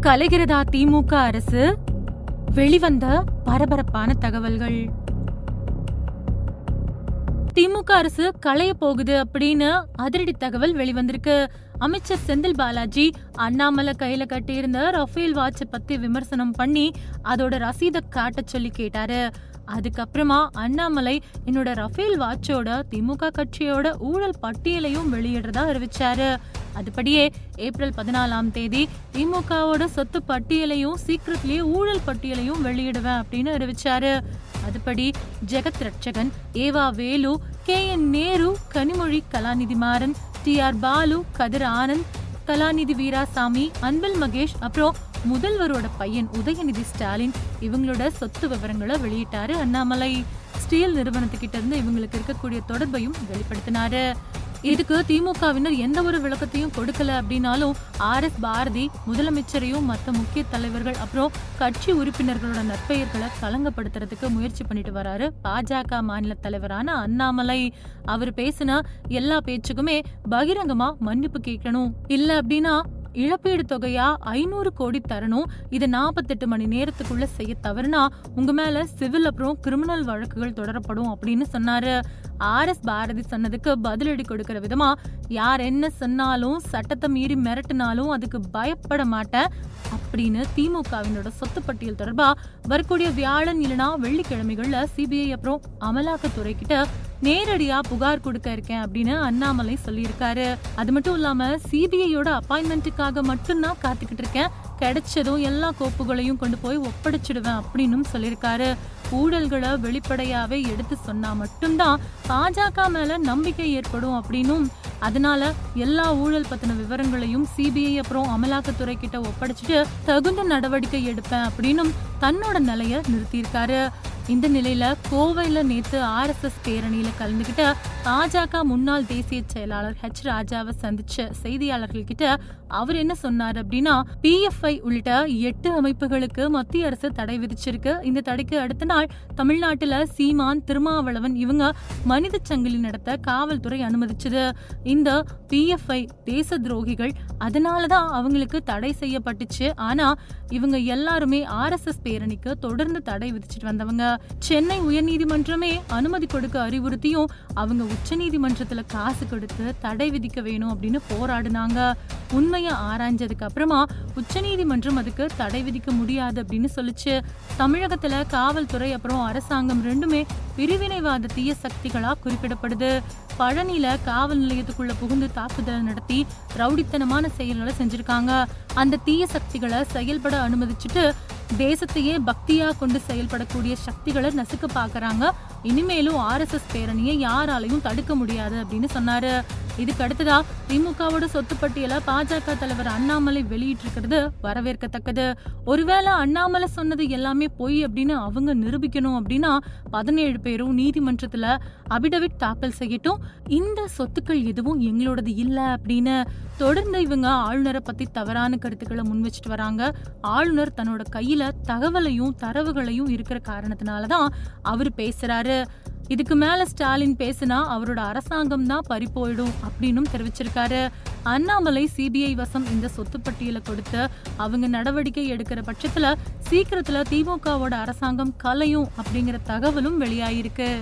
கலைகிறதா திமுக அரசு? வெளிவந்த பரபரப்பான தகவல்கள். திமுக அரசு களைய போகுது அப்படின்னு அதிரடி தகவல் வெளிவந்திருக்கு. அமைச்சர் செந்தில் பாலாஜி அண்ணாமலை கையில கட்டியிருந்த ரஃபேல் வாட்சை பத்தி விமர்சனம் பண்ணி அதோட ரசீதை காட்ட சொல்லி கேட்டாரு. அதுக்கப்புறமா அண்ணாமலை என்னோட ரஃபேல் வாட்சோட திமுக கட்சியோட ஊழல் பட்டியலையும் வெளியிடுறதா அறிவிச்சாரு. அதுபடியே ஏப்ரல் பதினாலாம் தேதி திமுகவோட சொத்து பட்டியலையும் சீக்கிரத்திலேயே ஊழல் பட்டியலையும் வெளியிடுவேன் அப்படின்னு அறிவிச்சாரு. அதுபடி Jagathrakshakan E V Velu K N Nehru Kanimozhi Kalanidhi Maran T R Baalu Kathir Anand Kalanidhi Veeraswamy Anbil Mahesh அப்புறம் முதல்வரோட பையன் உதயநிதி ஸ்டாலின் இவங்களோட சொத்து விவரங்களை வெளியிட்டாரு அண்ணாமலை. ஸ்டீல் நிறுவனத்துக்கிட்ட இருந்து இவங்களுக்கு இருக்கக்கூடிய தொடர்பையும் வெளிப்படுத்தினாரு. இதுக்கு திமுகவினர் எந்த ஒரு விளக்கத்தையும் கொடுக்கல அப்படின்னாலும் ஆர் எஸ் பாரதி முதலமைச்சரையும் மற்ற முக்கிய தலைவர்கள் அப்புறம் கட்சி உறுப்பினர்களோட நற்பெயர்களை களங்கப்படுத்துறதுக்கு முயற்சி பண்ணிட்டு வராரு. பாஜக மாநில தலைவரான அண்ணாமலை. அவர் பேசின எல்லா பேச்சுக்குமே பகிரங்கமா மன்னிப்பு கேட்கணும். இல்ல அப்படின்னா இழப்பீடு தொகையா ஐநூறு கோடி தரணும். இதை நாற்பத்தெட்டு மணி நேரத்துக்குள்ள செய்ய தவறுனா உங்க மேல சிவில் அப்புறம் கிரிமினல் வழக்குகள் தொடரப்படும் அப்படின்னு சொன்னாரு. ஆர் எஸ் பாரதி சொன்னதுக்கு பதிலடி கொடுக்கிற விதமா யார் என்ன சொன்னாலும் சட்டத்தை மீறி மிரட்டினாலும் அதுக்கு பயப்பட மாட்டேன் அப்படின்னு திமுகவினோட சொத்து பட்டியல் தொடர்பா வரக்கூடிய வியாழன் இல்லைனா வெள்ளிக்கிழமைகள்ல சிபிஐ அப்புறம் அமலாக்கத்துறை கிட்ட நேரடியா புகார் கொடுக்க இருக்கேன் அப்படின்னு அண்ணாமலை சொல்லியிருக்காரு. அது மட்டும் இல்லாம சிபிஐயோட அப்பாயின்மெண்ட்டுக்காக மட்டும்தான் காத்துக்கிட்டு இருக்கேன். கிடைச்சதும் எல்லா கோப்புகளையும் கொண்டு போய் ஒப்படைச்சிடுவேன் அப்படின்னும் சொல்லியிருக்காரு. ஊழல்களை வெளிப்படையாவே எடுத்து சொன்னா மட்டும்தான் பாஜக மேல நம்பிக்கை ஏற்படும் அப்படின்னும். அதனால எல்லா ஊழல் பத்தின விவரங்களையும் சிபிஐ அப்புறம் அமலாக்கத்துறை கிட்ட ஒப்படைச்சிட்டு தகுந்த நடவடிக்கை எடுப்பேன் அப்படின்னும் தன்னோட நிலைய நிறுத்தியிருக்காரு. இந்த நிலையில கோவையில நேத்து ஆர்எஸ்எஸ் பேரணியில கலந்துகிட்ட பாஜக முன்னாள் தேசிய செயலாளர் ஹெச் ராஜாவை சந்திச்ச செய்தியாளர்கள் கிட்ட அவர் என்ன சொன்னார் அப்படின்னா பிஎஃப்ஐ உள்ளிட்ட எட்டு அமைப்புகளுக்கு மத்திய அரசு தடை விதிச்சிருக்கு. இந்த தடைக்கு அடுத்த நாள் தமிழ்நாட்டுல சீமான் திருமாவளவன் இவங்க மனித சங்கிலி நடத்த காவல்துறை அனுமதிச்சது. இந்த பிஎஃப்ஐ தேச துரோகிகள் அதனாலதான் அவங்களுக்கு தடை செய்யப்பட்டுச்சு. ஆனா இவங்க எல்லாருமே ஆர்எஸ்எஸ் பேரணிக்கு தொடர்ந்து தடை விதிச்சிட்டு வந்தவங்க. சென்னை உயர்நீதிமன்றமே அனுமதி கொடுக்க அறிவுறுத்தியும் அவங்க உச்சநீதிமன்றத்தில் காசு கொடுத்து தடை விதிக்க வேணும் அப்படின்னு போராடினாங்க. உண்மையை ஆராய்ஞ்சதுக்கு அப்புறமா உச்சநீதிமன்றம் அதுக்கு தடை விதிக்க முடியாது அப்படின்னு சொல்லிச்சு. தமிழகத்தில் காவல்துறை அப்புறம் அரசாங்கம் ரெண்டுமே பிரிவினைவாத தீய சக்திகளாக குறிப்பிடப்படுது. பழனியில காவல் நிலையத்துக்குள்ள புகுந்து தாக்குதல் நடத்தி ரவுடித்தனமான செயல்களை செஞ்சிருக்காங்க. அந்த தீய சக்திகளை செயல்பட அனுமதிச்சுட்டு தேசத்தையே பக்தியா கொண்டு செயல்படக்கூடிய சக்திகளை நசுக்க பாக்குறாங்க இனிமேலும் ஆர்எஸ்எஸ் பேரணியை யாராலையும் தடுக்க முடியாது அப்படின்னு சொன்னாரு. இதுக்கு அடுத்ததா திமுகவோட சொத்து பட்டியலை பாஜக தலைவர் அண்ணாமலை வெளியிட்டிருக்கிறது வரவேற்கத்தக்கது. ஒருவேளை அண்ணாமலை சொன்னது எல்லாமே பொய் அப்படின்னு அவங்க நிரூபிக்கணும் அப்படின்னா பதினேழு பேரும் நீதிமன்றத்துல அபிடவிட் தாக்கல் செய்யட்டும். இந்த சொத்துக்கள் எதுவும் எங்களோடது இல்ல அப்படின்னு தொடர்ந்து இவங்க ஆளுநரை பத்தி தவறான கருத்துக்களை முன் வச்சுட்டு வராங்க. ஆளுநர் தன்னோட கையில தகவலையும் தரவுகளையும் இருக்கிற காரணத்தினாலதான் அவர் பேசுறாரு. இதுக்கு மேல ஸ்டாலின் பேசினா அவரோட அரசாங்கம் தான் பறி போயிடும் அப்படின்னும் தெரிவிச்சிருக்காரு. அண்ணாமலை சிபிஐ வசம் இந்த சொத்து பட்டியலை கொடுத்து அவங்க நடவடிக்கை எடுக்கிற பட்சத்துல சீக்கிரத்துல திமுகவோட அரசாங்கம் கலையும் அப்படிங்கிற தகவலும் வெளியாயிருக்கு.